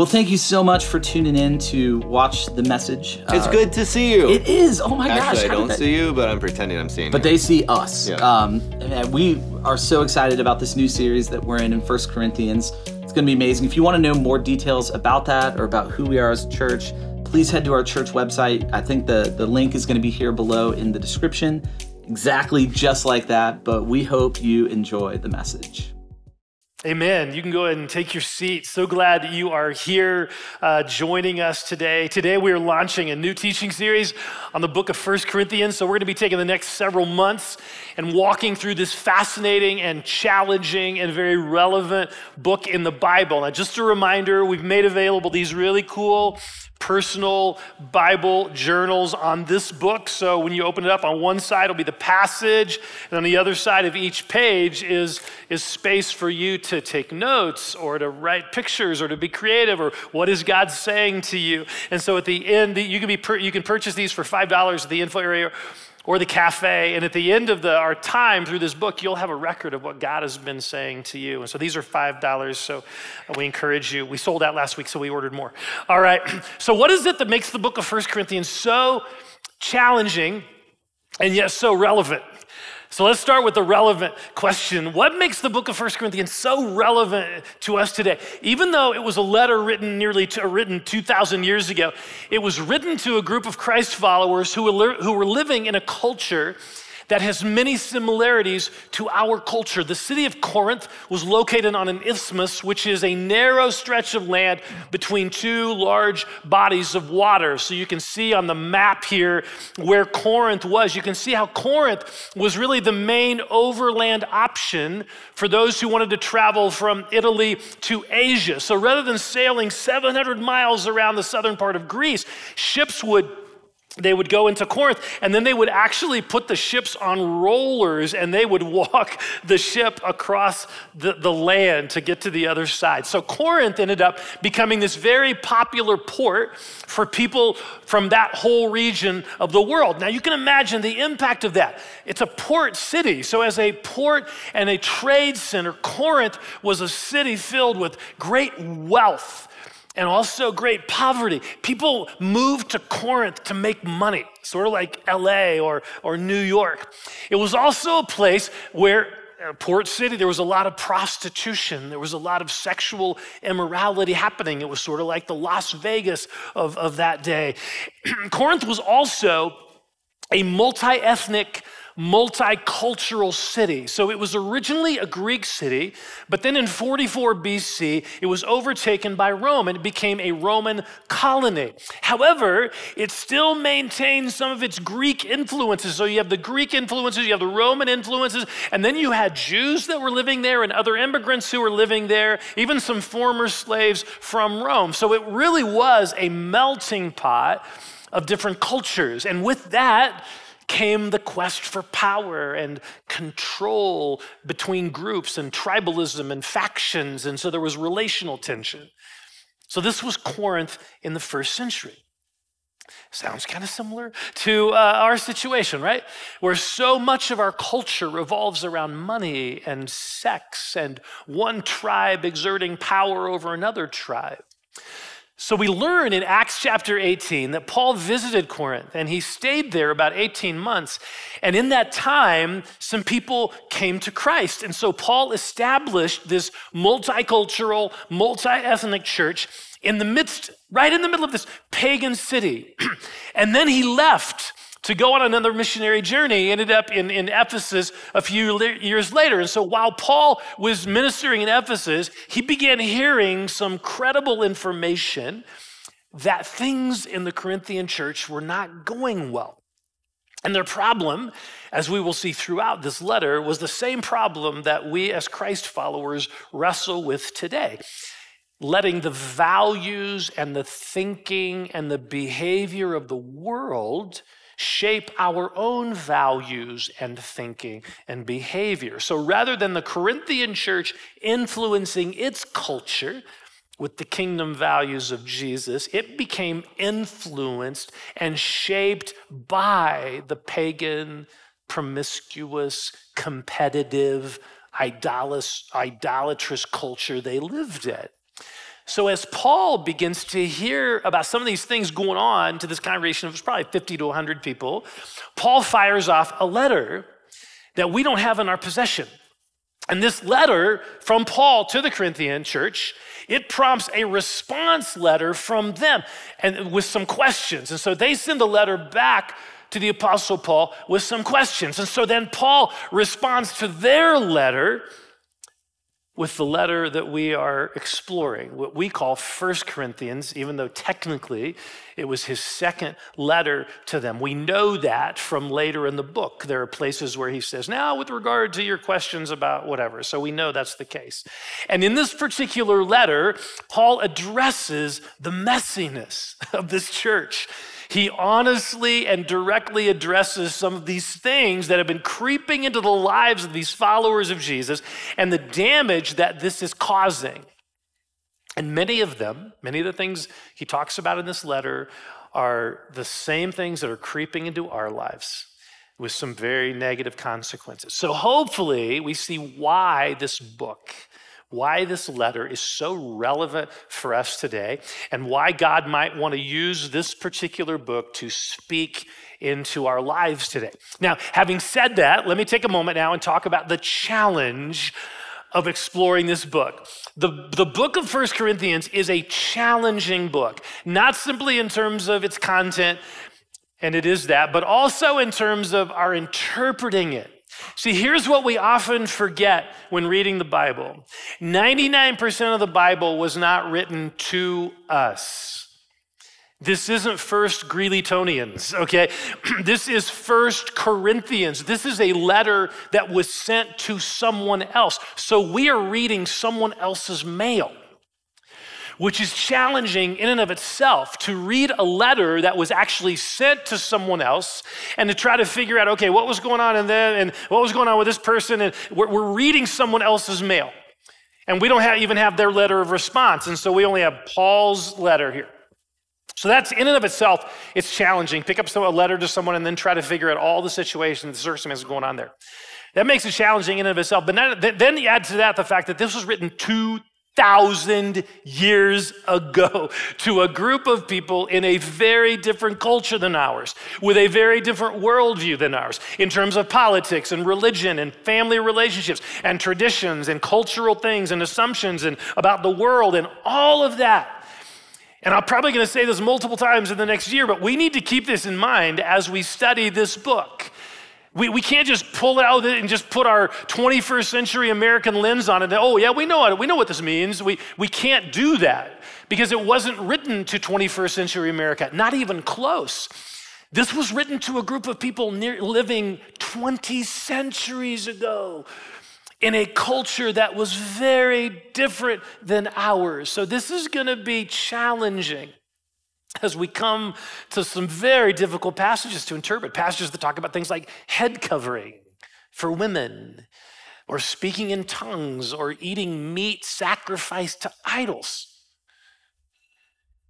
Well, thank you so much for tuning in to watch the message. It's Uh, good to see you. It is. Oh my gosh. Actually, I don't that- see you, but I'm pretending I'm seeing But you. they see us. Yeah. Um, and we are so excited about this new series that we're in in First Corinthians. It's going to be amazing. If you want to know more details about that or about who we are as a church, please head to our church website. I think the, the link is going to be here below in the description. Exactly just like that. But we hope you enjoy the message. Amen. You can go ahead and take your seat. So glad that you are here uh, joining us today. Today we are launching a new teaching series on the book of First Corinthians. So we're going to be taking the next several months and walking through this fascinating and challenging and very relevant book in the Bible. Now, just a reminder, we've made available these really cool personal Bible journals on this book. So when you open it up, on one side will be the passage, and on the other side of each page is, is space for you to take notes or to write pictures or to be creative or what is God saying to you. And so at the end, you can, be you can purchase these for $5 at the info area or the cafe. And at the end of the, our time through this book, you'll have a record of what God has been saying to you. And so these are $5. So uh, we encourage you. We sold out last week, so we ordered more. All right. So, what is it that makes the book of First Corinthians so challenging and yet so relevant? So let's start with the relevant question. What makes the book of First Corinthians so relevant to us today? Even though it was a letter written nearly to, written 2,000 years ago, it was written to a group of Christ followers who were, who were living in a culture that has many similarities to our culture. The city of Corinth was located on an isthmus, which is a narrow stretch of land between two large bodies of water. So you can see on the map here where Corinth was. You can see how Corinth was really the main overland option for those who wanted to travel from Italy to Asia. So rather than sailing 700 miles around the southern part of Greece, ships would they would go into Corinth and then they would actually put the ships on rollers and they would walk the ship across the, the land to get to the other side. So Corinth ended up becoming this very popular port for people from that whole region of the world. Now you can imagine the impact of that. It's a port city. So, as a port and a trade center, Corinth was a city filled with great wealth and also great poverty. People moved to Corinth to make money, sort of like LA or, or New York. It was also a place where uh, Port City, there was a lot of prostitution. There was a lot of sexual immorality happening. It was sort of like the Las Vegas of, of that day. Corinth was also a multi ethnic multicultural city. So it was originally a Greek city, but then in 44 BC, it was overtaken by Rome and it became a Roman colony. However, it still maintained some of its Greek influences. So you have the Greek influences, you have the Roman influences, and then you had Jews that were living there and other immigrants who were living there, even some former slaves from Rome. So it really was a melting pot of different cultures. And with that, came the quest for power and control between groups and tribalism and factions. And so there was relational tension. So this was Corinth in the first century. Sounds kind of similar to uh, our situation, right? Where so much of our culture revolves around money and sex and one tribe exerting power over another tribe. So we learn in Acts chapter 18 that Paul visited Corinth and he stayed there about 18 months. And in that time, some people came to Christ. And so Paul established this multicultural, multi ethnic church in the midst, right in the middle of this pagan city. and then he left to go on another missionary journey. Ended up in, in Ephesus a few years later. And so while Paul was ministering in Ephesus, he began hearing some credible information that things in the Corinthian church were not going well. And their problem, as we will see throughout this letter, was the same problem that we as Christ followers wrestle with today. Letting the values and the thinking and the behavior of the world shape our own values and thinking and behavior. So rather than the Corinthian church influencing its culture with the kingdom values of Jesus, it became influenced and shaped by the pagan, promiscuous, competitive, idolatrous culture they lived in. So, as Paul begins to hear about some of these things going on to this congregation of probably 50 to 100 people, Paul fires off a letter that we don't have in our possession. And this letter from Paul to the Corinthian church, it prompts a response letter from them and with some questions. And so they send a letter back to the apostle Paul with some questions. And so then Paul responds to their letter with the letter that we are exploring, what we call First Corinthians, even though technically it was his second letter to them. We know that from later in the book. There are places where he says, Now, with regard to your questions about whatever. So we know that's the case. And in this particular letter, Paul addresses the messiness of this church he honestly and directly addresses some of these things that have been creeping into the lives of these followers of Jesus and the damage that this is causing. And many of them, many of the things he talks about in this letter, are the same things that are creeping into our lives with some very negative consequences. So hopefully, we see why this book why this letter is so relevant for us today and why God might want to use this particular book to speak into our lives today. Now, having said that, let me take a moment now and talk about the challenge of exploring this book. The, the book of First Corinthians is a challenging book, not simply in terms of its content, and it is that, but also in terms of our interpreting it. See, here's what we often forget when reading the Bible 99% of the Bible was not written to us. This isn't First Greeleytonians, okay? this is First Corinthians. This is a letter that was sent to someone else. So we are reading someone else's mail which is challenging in and of itself to read a letter that was actually sent to someone else and to try to figure out, okay, what was going on in them and what was going on with this person. And we're, we're reading someone else's mail. And we don't have, even have their letter of response. And so we only have Paul's letter here. So that's in and of itself, it's challenging. Pick up some, a letter to someone and then try to figure out all the situations, the circumstances going on there. That makes it challenging in and of itself. But then add to that the fact that this was written 2,000 years ago to a group of people in a very different culture than ours, with a very different worldview than ours, in terms of politics and religion and family relationships and traditions and cultural things and assumptions and about the world and all of that. And I'm probably going to say this multiple times in the next year, but we need to keep this in mind as we study this book. We, we can't just pull it out and just put our 21st century American lens on it. oh, yeah, we know it. We know what this means. We, we can't do that because it wasn't written to 21st century America, not even close. This was written to a group of people near, living 20 centuries ago in a culture that was very different than ours. So this is going to be challenging as we come to some very difficult passages to interpret, passages that talk about things like head covering for women, or speaking in tongues, or eating meat sacrificed to idols.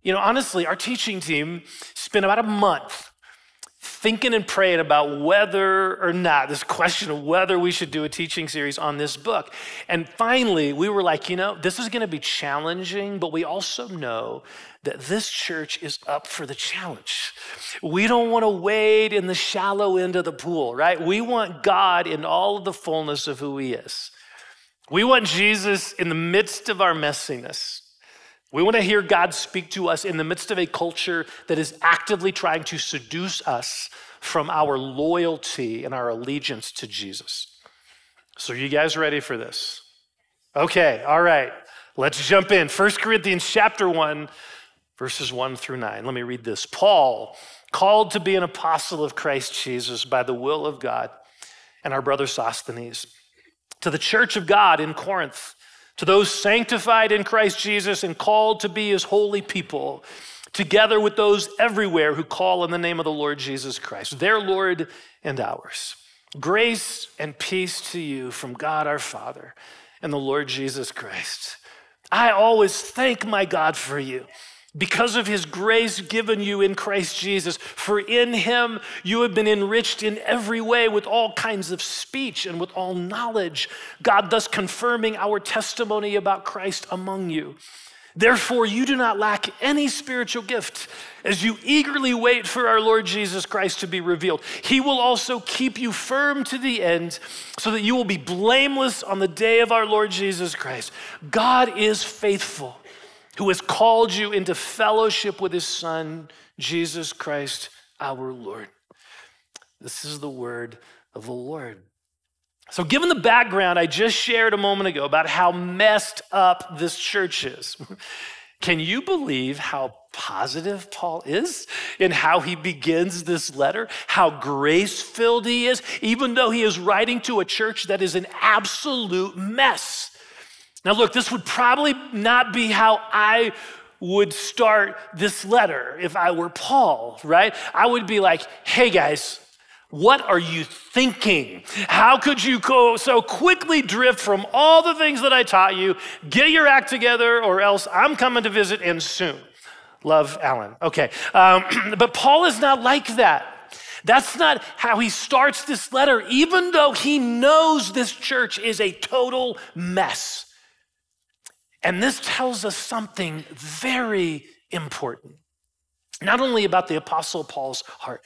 You know, honestly, our teaching team spent about a month thinking and praying about whether or not, this question of whether we should do a teaching series on this book. And finally, we were like, you know, this is going to be challenging, but we also know that this church is up for the challenge. We don't want to wade in the shallow end of the pool, right? We want God in all of the fullness of who He is. We want Jesus in the midst of our messiness. We want to hear God speak to us in the midst of a culture that is actively trying to seduce us from our loyalty and our allegiance to Jesus. So, you guys ready for this? Okay, all right. Let's jump in. 1 Corinthians chapter 1 verses 1 through 9. Let me read this. Paul, called to be an apostle of Christ Jesus by the will of God, and our brother Sosthenes, to the church of God in Corinth, to those sanctified in Christ Jesus and called to be his holy people, together with those everywhere who call on the name of the Lord Jesus Christ, their Lord and ours. Grace and peace to you from God our Father and the Lord Jesus Christ. I always thank my God for you because of his grace given you in Christ Jesus. For in him you have been enriched in every way with all kinds of speech and with all knowledge, God thus confirming our testimony about Christ among you Therefore, you do not lack any spiritual gift as you eagerly wait for our Lord Jesus Christ to be revealed. He will also keep you firm to the end so that you will be blameless on the day of our Lord Jesus Christ. God is faithful, who has called you into fellowship with his Son, Jesus Christ our Lord. This is the word of the Lord. So, given the background I just shared a moment ago about how messed up this church is, can you believe how positive Paul is in how he begins this letter? How grace filled he is, even though he is writing to a church that is an absolute mess. Now, look, this would probably not be how I would start this letter if I were Paul, right? I would be like, hey guys, what are you thinking? How could you go so quickly drift from all the things that I taught you? Get your act together, or else I'm coming to visit and soon. Love, Alan. Okay. Um, but Paul is not like that. That's not how he starts this letter, even though he knows this church is a total mess. And this tells us something very important, not only about the Apostle Paul's heart,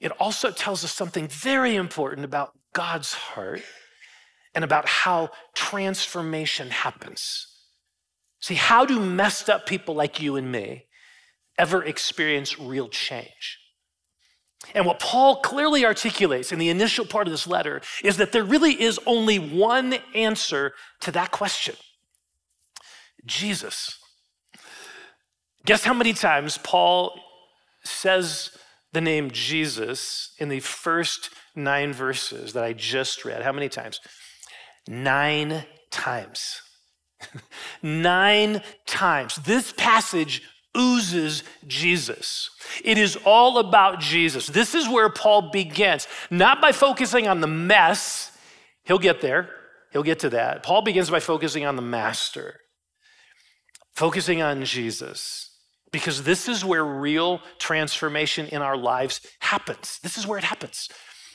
it also tells us something very important about God's heart and about how transformation happens. See, how do messed up people like you and me ever experience real change? And what Paul clearly articulates in the initial part of this letter is that there really is only one answer to that question Jesus. Guess how many times Paul says the name Jesus in the first nine verses that I just read. How many times? Nine times. nine times. This passage oozes Jesus. It is all about Jesus. This is where Paul begins, not by focusing on the mess. He'll get there, he'll get to that. Paul begins by focusing on the master, focusing on Jesus. Because this is where real transformation in our lives happens. This is where it happens.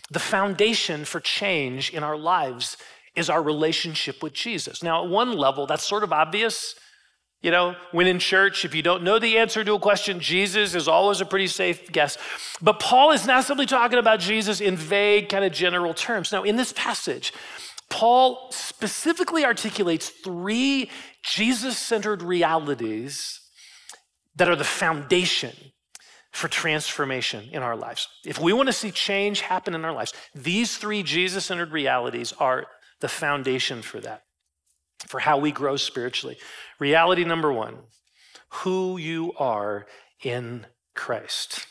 The foundation for change in our lives is our relationship with Jesus. Now, at one level, that's sort of obvious. You know, when in church, if you don't know the answer to a question, Jesus is always a pretty safe guess. But Paul is not simply talking about Jesus in vague, kind of general terms. Now, in this passage, Paul specifically articulates three Jesus centered realities that are the foundation for transformation in our lives. If we want to see change happen in our lives, these three Jesus centered realities are the foundation for that, for how we grow spiritually. Reality number one who you are in Christ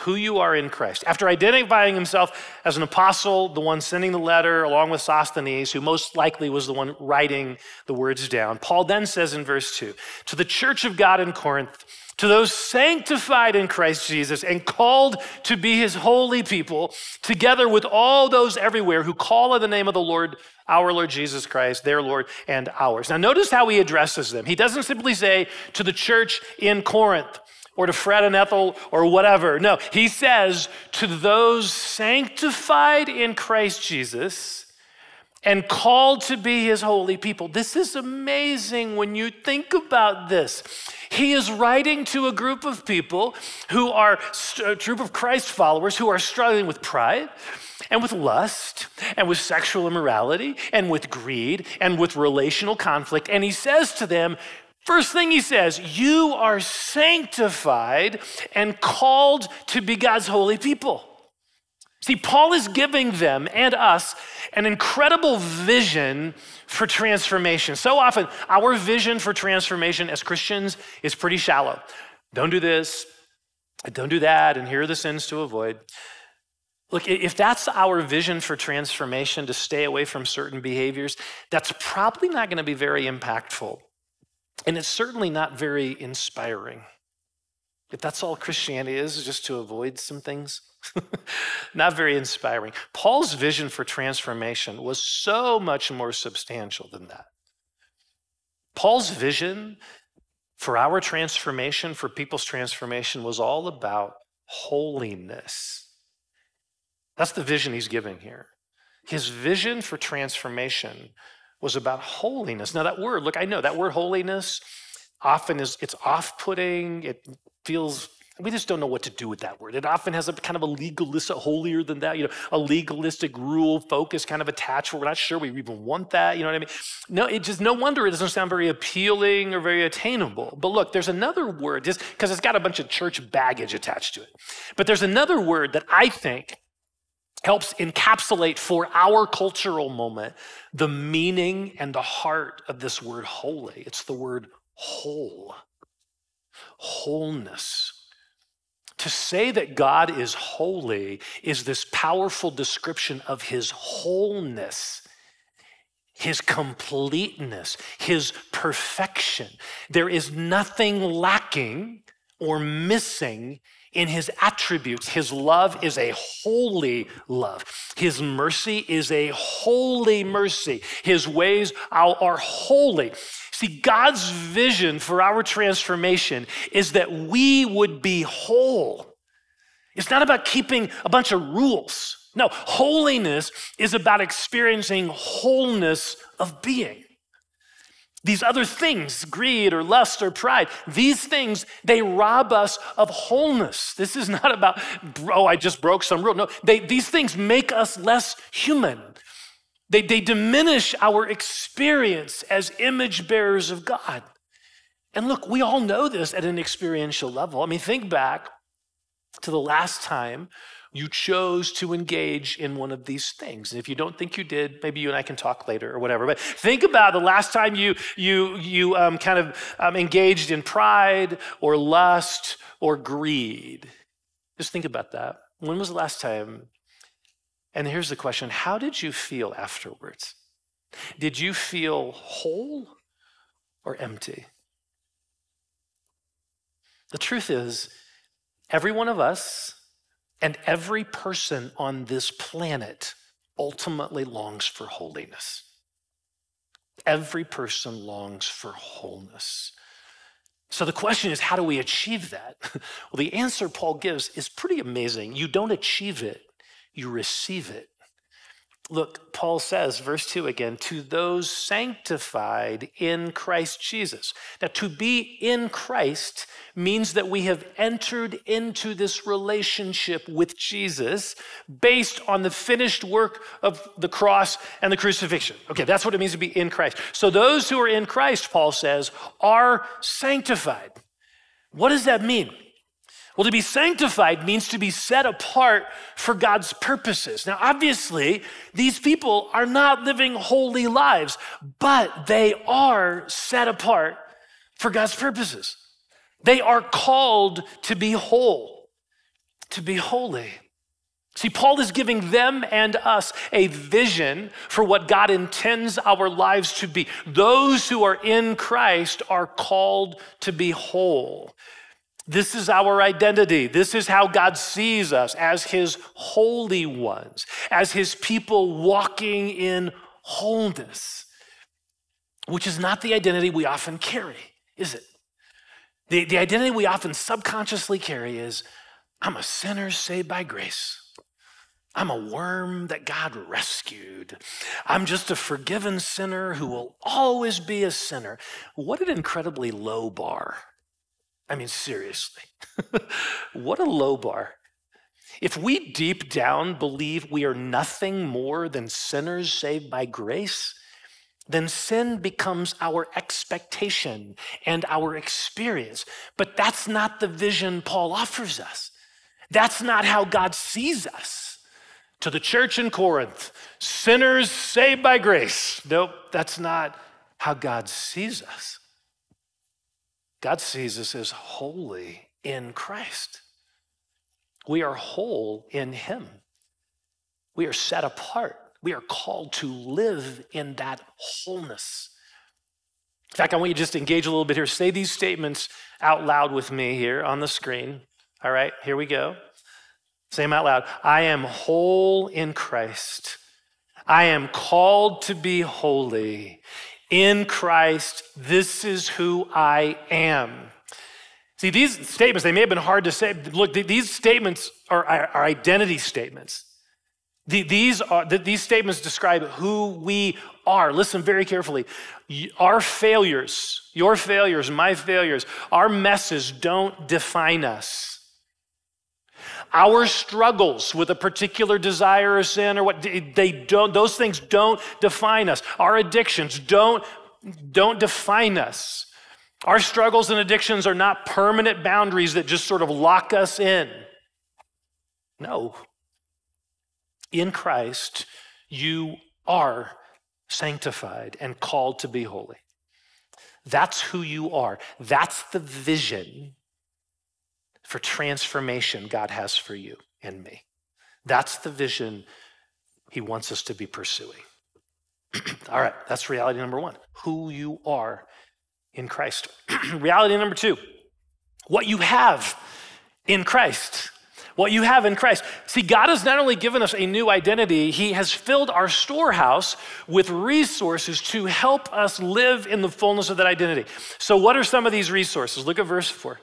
who you are in Christ. After identifying himself as an apostle, the one sending the letter along with Sosthenes, who most likely was the one writing the words down, Paul then says in verse 2 To the church of God in Corinth, to those sanctified in Christ Jesus and called to be his holy people, together with all those everywhere who call on the name of the Lord, our Lord Jesus Christ, their Lord and ours. Now, notice how he addresses them. He doesn't simply say to the church in Corinth, or to Fred and Ethel or whatever. No, he says to those sanctified in Christ Jesus and called to be his holy people. This is amazing when you think about this. He is writing to a group of people who are a group of Christ followers who are struggling with pride and with lust and with sexual immorality and with greed and with relational conflict. And he says to them, First thing he says, you are sanctified and called to be God's holy people. See, Paul is giving them and us an incredible vision for transformation. So often, our vision for transformation as Christians is pretty shallow. Don't do this, don't do that, and here are the sins to avoid. Look, if that's our vision for transformation to stay away from certain behaviors, that's probably not going to be very impactful. And it's certainly not very inspiring. If that's all Christianity is, just to avoid some things, not very inspiring. Paul's vision for transformation was so much more substantial than that. Paul's vision for our transformation, for people's transformation, was all about holiness. That's the vision he's giving here. His vision for transformation was about holiness. Now, that word, look, I know that word holiness, often is it's off-putting. It feels we just don't know what to do with that word. It often has a kind of a legalistic, holier than that, you know, a legalistic rule focus kind of attached. We're not sure we even want that. You know what I mean? No, it just no wonder it doesn't sound very appealing or very attainable. But look, there's another word just because it's got a bunch of church baggage attached to it. But there's another word that I think helps encapsulate for our cultural moment the meaning and the heart of this word holy. It's the word whole, wholeness. To say that God is holy is this powerful description of his wholeness, his completeness, his perfection. There is nothing lacking or missing in his attributes. His love is a holy love. His mercy is a holy mercy. His ways are holy. See, God's vision for our transformation is that we would be whole. It's not about keeping a bunch of rules. No, holiness is about experiencing wholeness of being. These other things, greed or lust or pride, these things, they rob us of wholeness. This is not about, oh, I just broke some rule. No, they, these things make us less human. They, they diminish our experience as image bearers of God. And look, we all know this at an experiential level. I mean, think back to the last time you chose to engage in one of these things. And if you don't think you did, maybe you and I can talk later or whatever. But think about the last time you you you um, kind of um, engaged in pride or lust or greed. Just think about that. When was the last time? And here's the question: How did you feel afterwards? Did you feel whole or empty? The truth is, every one of us and every person on this planet ultimately longs for holiness. Every person longs for wholeness. So the question is, how do we achieve that? Well, the answer Paul gives is pretty amazing. You don't achieve it, you receive it. Look, Paul says, verse 2 again, to those sanctified in Christ Jesus. Now, to be in Christ means that we have entered into this relationship with Jesus based on the finished work of the cross and the crucifixion. Okay, that's what it means to be in Christ. So, those who are in Christ, Paul says, are sanctified. What does that mean? Well, to be sanctified means to be set apart for God's purposes. Now, obviously, these people are not living holy lives, but they are set apart for God's purposes. They are called to be whole, to be holy. See, Paul is giving them and us a vision for what God intends our lives to be. Those who are in Christ are called to be whole. This is our identity. This is how God sees us as his holy ones, as his people walking in wholeness, which is not the identity we often carry, is it? The, the identity we often subconsciously carry is I'm a sinner saved by grace. I'm a worm that God rescued. I'm just a forgiven sinner who will always be a sinner. What an incredibly low bar I mean, seriously, what a low bar. If we deep down believe we are nothing more than sinners saved by grace, then sin becomes our expectation and our experience. But that's not the vision Paul offers us. That's not how God sees us. To the church in Corinth, sinners saved by grace. Nope, that's not how God sees us. God sees us as holy in Christ. We are whole in Him. We are set apart. We are called to live in that wholeness. In fact, I want you to just engage a little bit here. Say these statements out loud with me here on the screen. All right, here we go. Say them out loud. I am whole in Christ. I am called to be holy in Christ, this is who I am. See, these statements, they may have been hard to say. Look, these statements are, are identity statements. These, are, these statements describe who we are. Listen very carefully. Our failures, your failures, my failures, our messes don't define us. Our struggles with a particular desire or sin or what they don't those things don't define us. Our addictions don't don't define us. Our struggles and addictions are not permanent boundaries that just sort of lock us in. No. In Christ, you are sanctified and called to be holy. That's who you are. That's the vision for transformation God has for you and me. That's the vision He wants us to be pursuing. All right, that's reality number one who you are in Christ. reality number two what you have in Christ what you have in Christ. See, God has not only given us a new identity, He has filled our storehouse with resources to help us live in the fullness of that identity. So, what are some of these resources? Look at verse 4.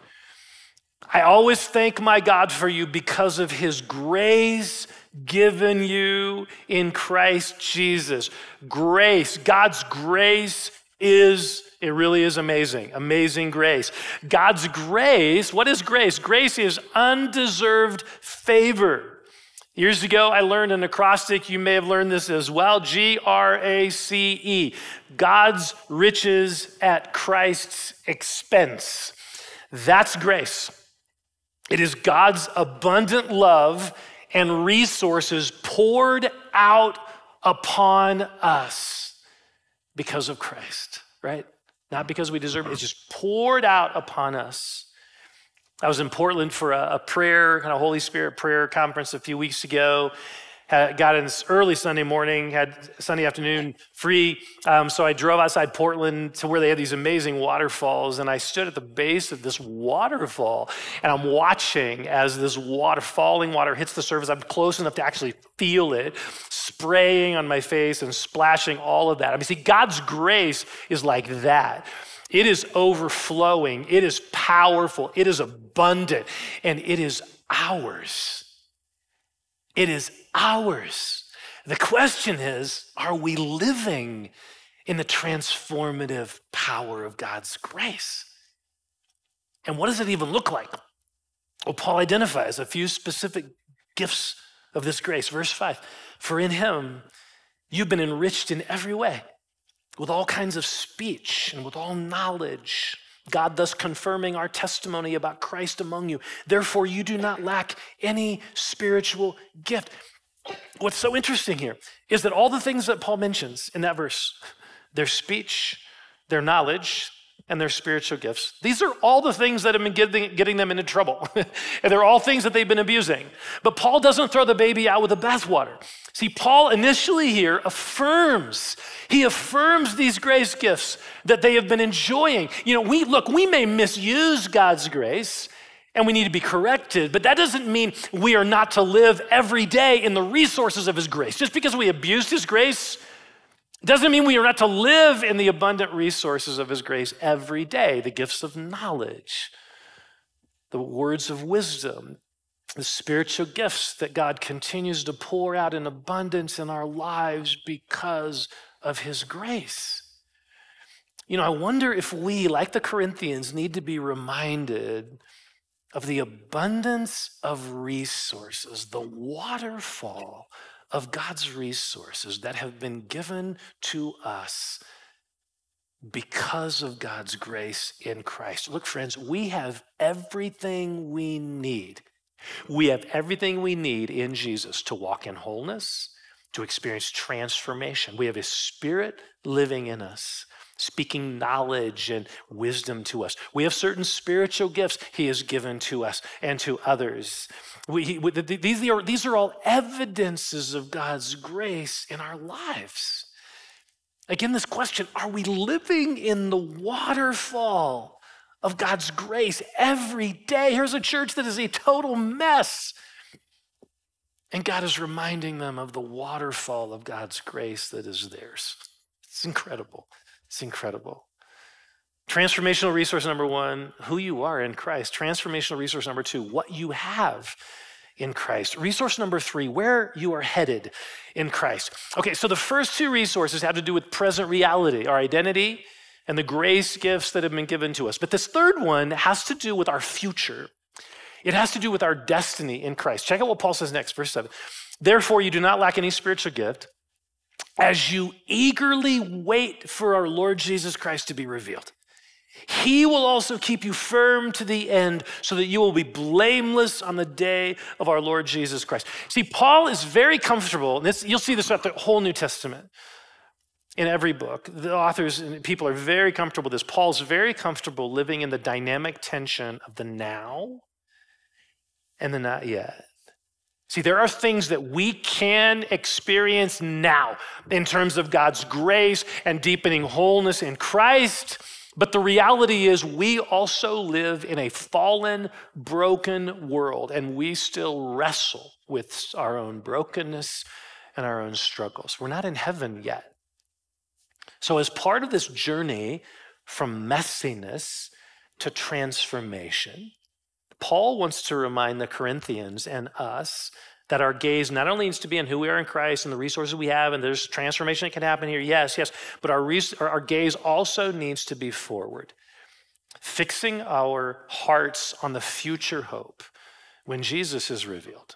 I always thank my God for you because of His grace given you in Christ Jesus. Grace, God's grace is it really is amazing. Amazing grace. God's grace, what is grace? Grace is undeserved favor. Years ago, I learned an acrostic. You may have learned this as well G R A C E. God's riches at Christ's expense. That's grace. It is God's abundant love and resources poured out upon us because of Christ, right? not because we deserve it. It's just poured out upon us. I was in Portland for a, prayer, kind of Holy Spirit prayer conference a few weeks ago. Had, got in early Sunday morning, had Sunday afternoon free. Um, so I drove outside Portland to where they had these amazing waterfalls. And I stood at the base of this waterfall and I'm watching as this water, falling water hits the surface. I'm close enough to actually feel it spraying on my face and splashing all of that. I mean, see, God's grace is like that. It is overflowing, it is powerful, it is abundant, and it is ours. It is ours. The question is are we living in the transformative power of God's grace? And what does it even look like? Well, Paul identifies a few specific gifts of this grace. Verse 5 For in him you've been enriched in every way with all kinds of speech and with all knowledge. God thus confirming our testimony about Christ among you. Therefore, you do not lack any spiritual gift. What's so interesting here is that all the things that Paul mentions in that verse their speech, their knowledge, and their spiritual gifts. These are all the things that have been getting, getting them into trouble. and they're all things that they've been abusing. But Paul doesn't throw the baby out with the bathwater. See, Paul initially here affirms, he affirms these grace gifts that they have been enjoying. You know, we look, we may misuse God's grace and we need to be corrected. But that doesn't mean we are not to live every day in the resources of His grace. Just because we abused His grace doesn't mean we are not to live in the abundant resources of His grace every day the gifts of knowledge, the words of wisdom, the spiritual gifts that God continues to pour out in abundance in our lives because of His grace. You know, I wonder if we, like the Corinthians, need to be reminded of the abundance of resources, the waterfall of God's resources that have been given to us because of God's grace in Christ. Look, friends, we have everything we need. We have everything we need in Jesus to walk in wholeness, to experience transformation. We have His Spirit living in us speaking knowledge and wisdom to us. We have certain spiritual gifts He has given to us and to others. We, we, these, are, these are all evidences of God's grace in our lives. Again, this question are we living in the waterfall of God's grace every day? Here's a church that is a total mess. And God is reminding them of the waterfall of God's grace that is theirs. It's incredible. It's incredible. Transformational resource number one, who you are in Christ. Transformational resource number two, what you have in Christ. Resource number three, where you are headed in Christ. Okay, so the first two resources have to do with present reality, our identity, and the grace gifts that have been given to us. But this third one has to do with our future. It has to do with our destiny in Christ. Check out what Paul says next, verse 7. Therefore, you do not lack any spiritual gift as you eagerly wait for our Lord Jesus Christ to be revealed. He will also keep you firm to the end so that you will be blameless on the day of our Lord Jesus Christ. See, Paul is very comfortable, and this, you'll see this throughout the whole New Testament. In every book, the authors and people are very comfortable with this. Paul's very comfortable living in the dynamic tension of the now and the not yet. See, there are things that we can experience now in terms of God's grace and deepening wholeness in Christ. But the reality is, we also live in a fallen, broken world, and we still wrestle with our own brokenness and our own struggles. We're not in heaven yet. So, as part of this journey from messiness to transformation, Paul wants to remind the Corinthians and us that our gaze not only needs to be on who we are in Christ and the resources we have, and there's transformation that can happen here, yes, yes, but our, res- our gaze also needs to be forward, fixing our hearts on the future hope when Jesus is revealed.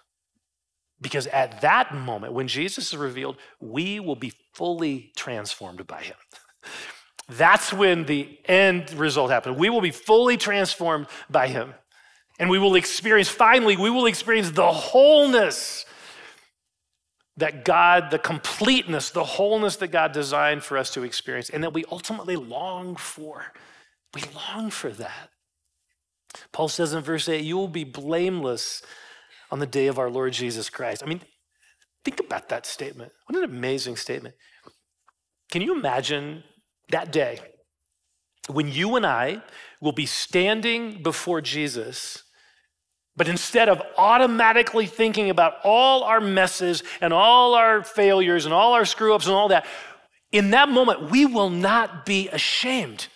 Because at that moment, when Jesus is revealed, we will be fully transformed by him. That's when the end result happens. We will be fully transformed by him. And we will experience, finally, we will experience the wholeness that God, the completeness, the wholeness that God designed for us to experience, and that we ultimately long for. We long for that. Paul says in verse 8, You will be blameless on the day of our Lord Jesus Christ. I mean, think about that statement. What an amazing statement. Can you imagine that day when you and I will be standing before Jesus but instead of automatically thinking about all our messes and all our failures and all our screw ups and all that, in that moment, we will not be ashamed.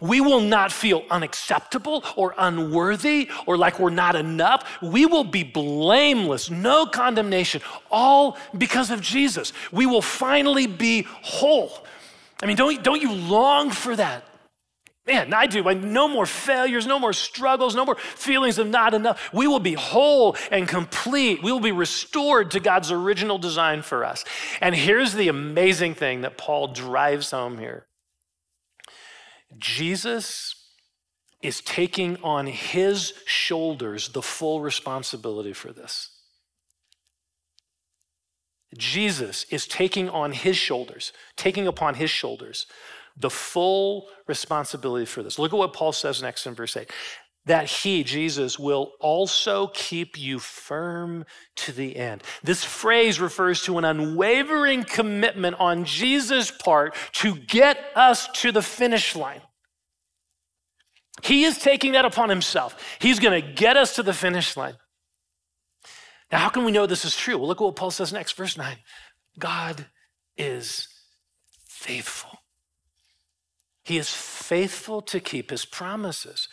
We will not feel unacceptable or unworthy or like we're not enough. We will be blameless, no condemnation, all because of Jesus. We will finally be whole. I mean, don't, don't you long for that? Man, I do. No more failures, no more struggles, no more feelings of not enough. We will be whole and complete. We will be restored to God's original design for us. And here's the amazing thing that Paul drives home here Jesus is taking on his shoulders the full responsibility for this. Jesus is taking on his shoulders, taking upon his shoulders the full responsibility for this. Look at what Paul says next in verse 8 that he, Jesus, will also keep you firm to the end. This phrase refers to an unwavering commitment on Jesus' part to get us to the finish line. He is taking that upon himself. He's going to get us to the finish line. Now, how can we know this is true? Well, look at what Paul says next, verse 9. God is faithful. He is faithful to keep his promises.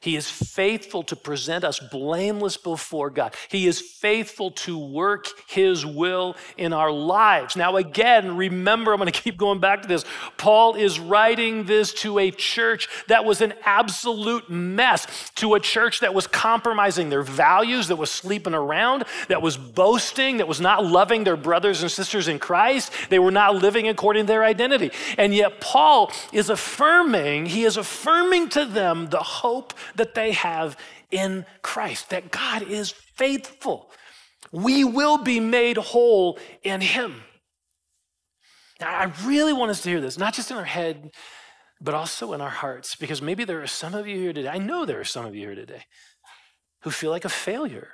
He is faithful to present us blameless before God. He is faithful to work His will in our lives. Now, again, remember, I'm going to keep going back to this. Paul is writing this to a church that was an absolute mess, to a church that was compromising their values, that was sleeping around, that was boasting, that was not loving their brothers and sisters in Christ. They were not living according to their identity. And yet, Paul is affirming, he is affirming to them the hope that they have in Christ, that God is faithful. We will be made whole in Him. Now, I really want us to hear this, not just in our head, but also in our hearts, because maybe there are some of you here today, I know there are some of you here today, who feel like a failure.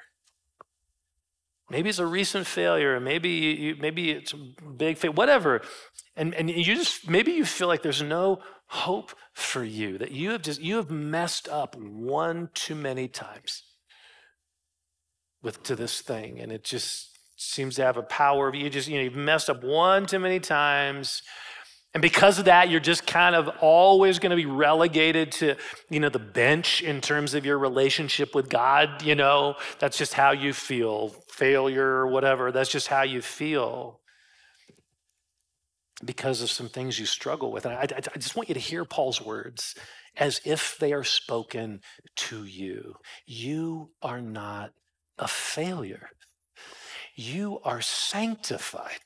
Maybe it's a recent failure, maybe you, maybe it's a big failure, whatever. And, and you just, maybe you feel like there's no hope for you, that you have just, you have messed up one too many times with to this thing. And it just seems to have a power of you just, you know, you've messed up one too many times And because of that, you're just kind of always going to be relegated to, you know, the bench in terms of your relationship with God. You know, that's just how you feel. Failure whatever, that's just how you feel because of some things you struggle with. And I, I, I just want you to hear Paul's words as if they are spoken to you. You are not a failure, you are sanctified.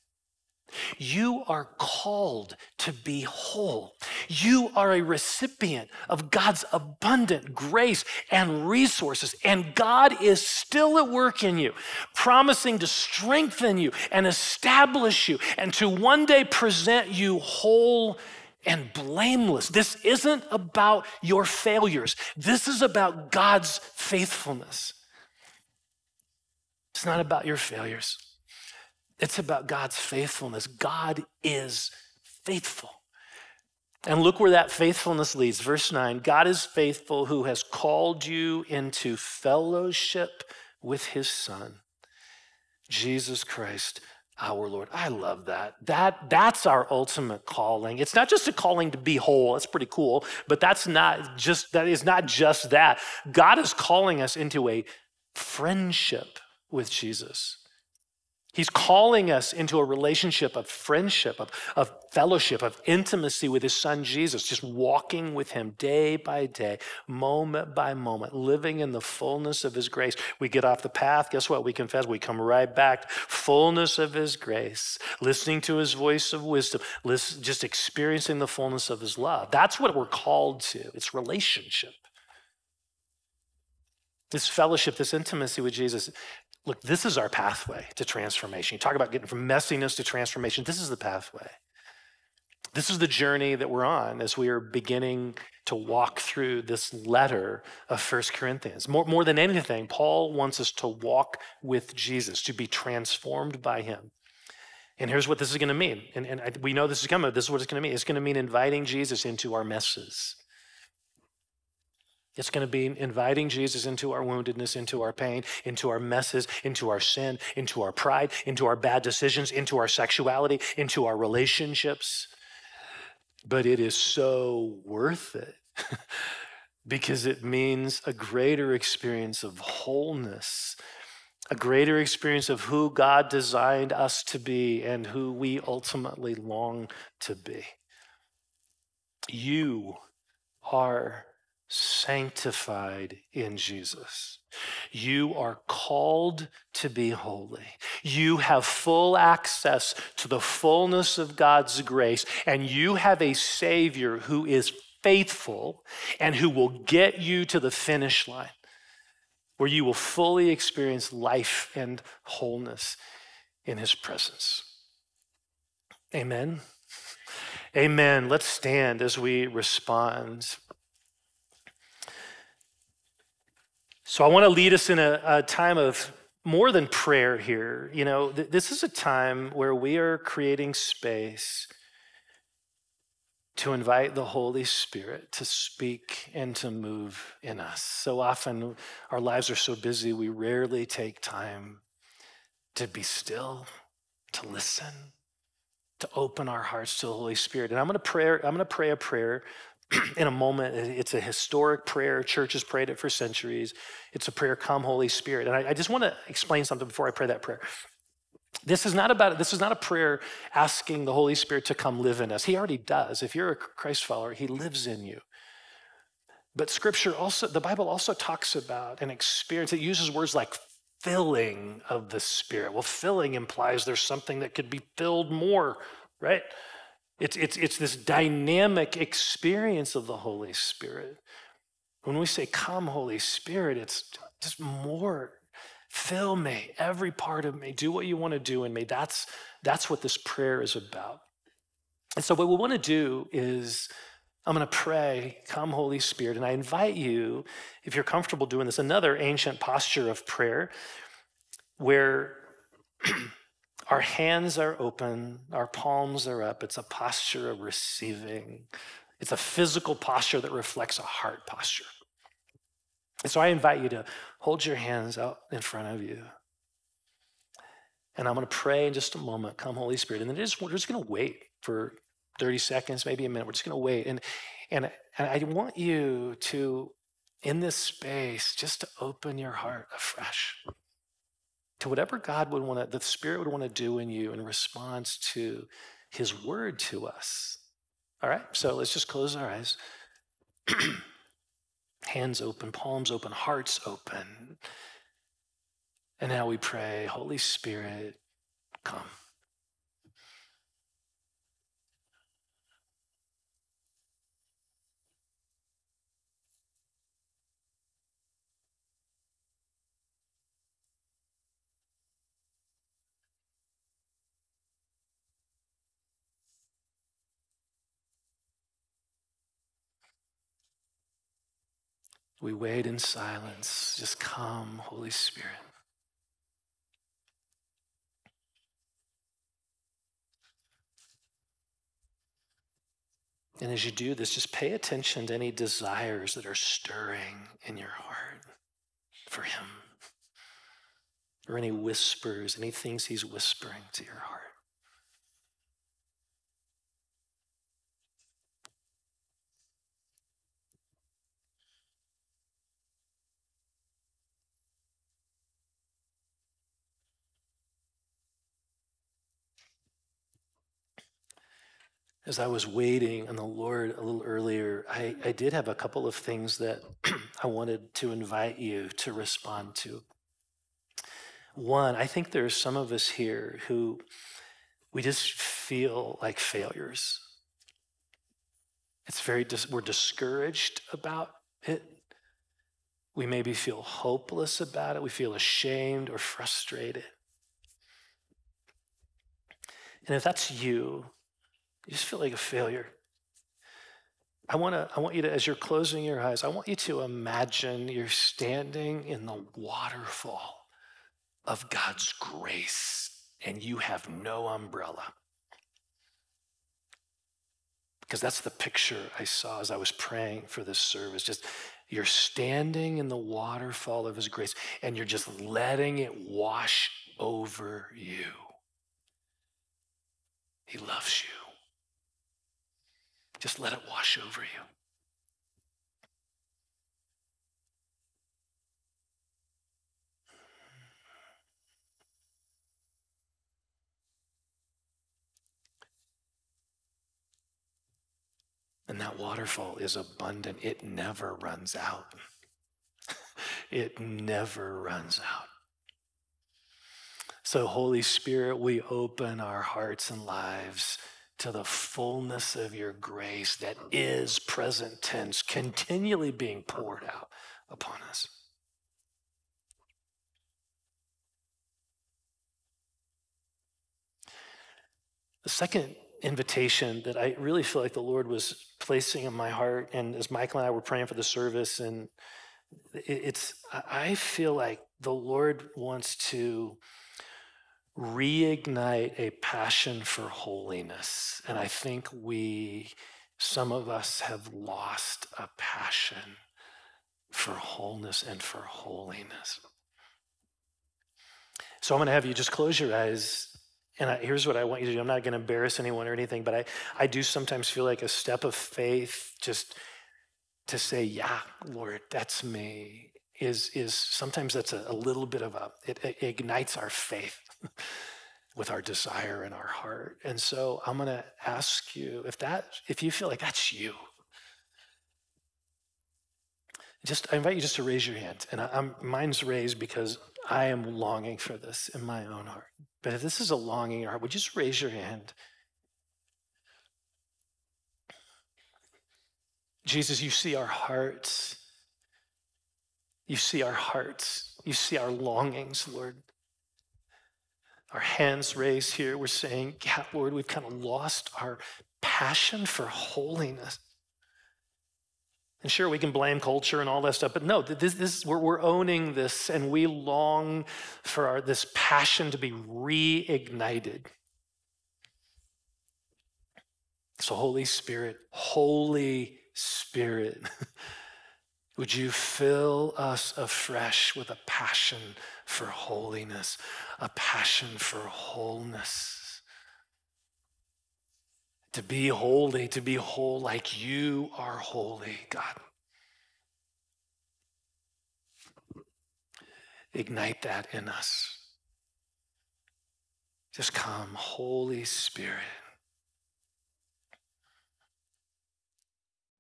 You are called to be whole. You are a recipient of God's abundant grace and resources, and God is still at work in you, promising to strengthen you and establish you and to one day present you whole and blameless. This isn't about your failures, this is about God's faithfulness. It's not about your failures. It's about God's faithfulness. God is faithful. And look where that faithfulness leads. Verse 9 God is faithful who has called you into fellowship with his Son, Jesus Christ our Lord. I love that. That that's our ultimate calling. It's not just a calling to be whole. It's pretty cool, but that's not just that is not just that. God is calling us into a friendship with Jesus. He's calling us into a relationship of friendship, of, of fellowship, of intimacy with his son Jesus, just walking with him day by day, moment by moment, living in the fullness of his grace. We get off the path, guess what? We confess, we come right back, fullness of his grace, listening to his voice of wisdom, just experiencing the fullness of his love. That's what we're called to. It's relationship. This fellowship, this intimacy with Jesus, Look, this is our pathway to transformation. You talk about getting from messiness to transformation. This is the pathway. This is the journey that we're on as we are beginning to walk through this letter of First Corinthians. More, more than anything, Paul wants us to walk with Jesus, to be transformed by him. And here's what this is going to mean. And, and we know this is coming. This is what it's going to mean. It's going to mean inviting Jesus into our messes. It's going to be inviting Jesus into our woundedness, into our pain, into our messes, into our sin, into our pride, into our bad decisions, into our sexuality, into our relationships. But it is so worth it because it means a greater experience of wholeness, a greater experience of who God designed us to be and who we ultimately long to be. You are sanctified in Jesus. You are called to be holy. You have full access to the fullness of God's grace, and you have a Savior who is faithful and who will get you to the finish line where you will fully experience life and wholeness in His presence. Amen. Amen. Let's stand as we respond. So I want to lead us in a, a time of more than prayer here. You know, th- this is a time where we are creating space to invite the Holy Spirit to speak and to move in us. So often our lives are so busy, we rarely take time to be still, to listen, to open our hearts to the Holy Spirit. And I'm going to pray I'm going to pray a prayer in a moment. It's a historic prayer. Churches prayed it for centuries. It's a prayer, come Holy Spirit. And I, I just want to explain something before I pray that prayer. This is not about this is not a prayer asking the Holy Spirit to come live in us. He already does. If you're a Christ follower, he lives in you. But scripture also, the Bible also talks about an experience. It uses words like filling of the Spirit. Well, filling implies there's something that could be filled more, right? It's, it's, it's this dynamic experience of the Holy Spirit. When we say, Come, Holy Spirit, it's just more. Fill me, every part of me. Do what you want to do in me. That's, that's what this prayer is about. And so, what we want to do is, I'm going to pray, Come, Holy Spirit. And I invite you, if you're comfortable doing this, another ancient posture of prayer where Our hands are open, our palms are up. It's a posture of receiving. It's a physical posture that reflects a heart posture. And so I invite you to hold your hands out in front of you. And I'm going to pray in just a moment. Come, Holy Spirit. And then just, we're just going to wait for 30 seconds, maybe a minute. We're just going to wait. And, and, and I want you to, in this space, just to open your heart afresh to whatever God would want to, the Spirit would want to do in you in response to His word to us. All right, so let's just close our eyes. Hands open, palms open, hearts open. And now we pray, Holy Spirit, come. We wait in silence. Just come, Holy Spirit. And as you do this, just pay attention to any desires that are stirring in your heart for Him, or any whispers, any things He's whispering to your heart. As I was waiting on the Lord a little earlier, I, I did have a couple of things that I wanted to invite you to respond to. One, I think there are some of us here who we just feel like failures. It's very, dis- we're discouraged about it. We maybe feel hopeless about it. We feel ashamed or frustrated. And if that's you, you just feel like a failure. I want to I want you to as you're closing your eyes, I want you to imagine you're standing in the waterfall of God's grace and you have no umbrella. Because that's the picture I saw as I was praying for this service. Just you're standing in the waterfall of his grace and you're just letting it wash over you. He loves you. Just let it wash over you. And that waterfall is abundant. It never runs out. it never runs out. So, Holy Spirit, we open our hearts and lives to the fullness of your grace that is present tense, continually being poured out upon us. The second invitation that I really feel like the Lord was placing in my heart, and as Michael and I were praying for the service, and it's, I feel like the Lord wants to reignite a passion for holiness. And I think we, some of us, have lost a passion for wholeness and for holiness. So I'm going to have you just close your eyes. And I, here's what I want you to do. I'm not going to embarrass anyone or anything, but I, I do sometimes feel like a step of faith just to say, Yeah, Lord, that's me is is sometimes that's a, a little bit of a it, it ignites our faith with our desire in our heart. And so I'm going to ask you if that if you feel like that's you. Just I invite you just to raise your hand, and I, I'm, mine's raised because I am longing for this in my own heart. But if this is a longing in your heart, would you just raise your hand? Jesus, you see our hearts. You see our hearts. You see our longings, Lord. Our hands raised here, we're saying, yeah, Lord, we've kind of lost our passion for holiness. And sure, we can blame culture and all that stuff, but no, this, this we're, we're owning this, and we long for our, this passion to be reignited. So, Holy Spirit, Holy Spirit. Would you fill us afresh with a passion for holiness, a passion for wholeness? to be holy, to be whole like you are holy, God. Ignite that in us. Just come, Holy Spirit.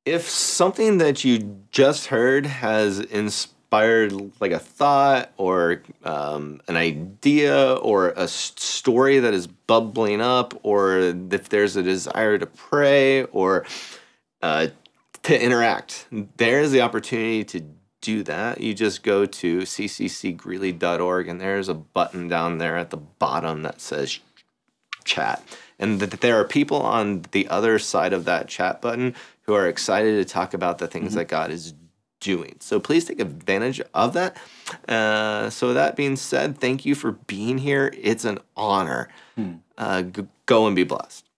If something that you just heard has inspired like a thought or um, an idea or a story that is bubbling up, or if there's a desire to pray or uh, to interact, there's the opportunity to do that, you just go to cccgreeley.org and there's a button down there at the bottom that says chat. And that there are people on the other side of that chat button who are excited to talk about the things mm-hmm. that God is doing. So please take advantage of that. Uh, so, that being said, thank you for being here. It's an honor. Hmm. Uh, go and be blessed.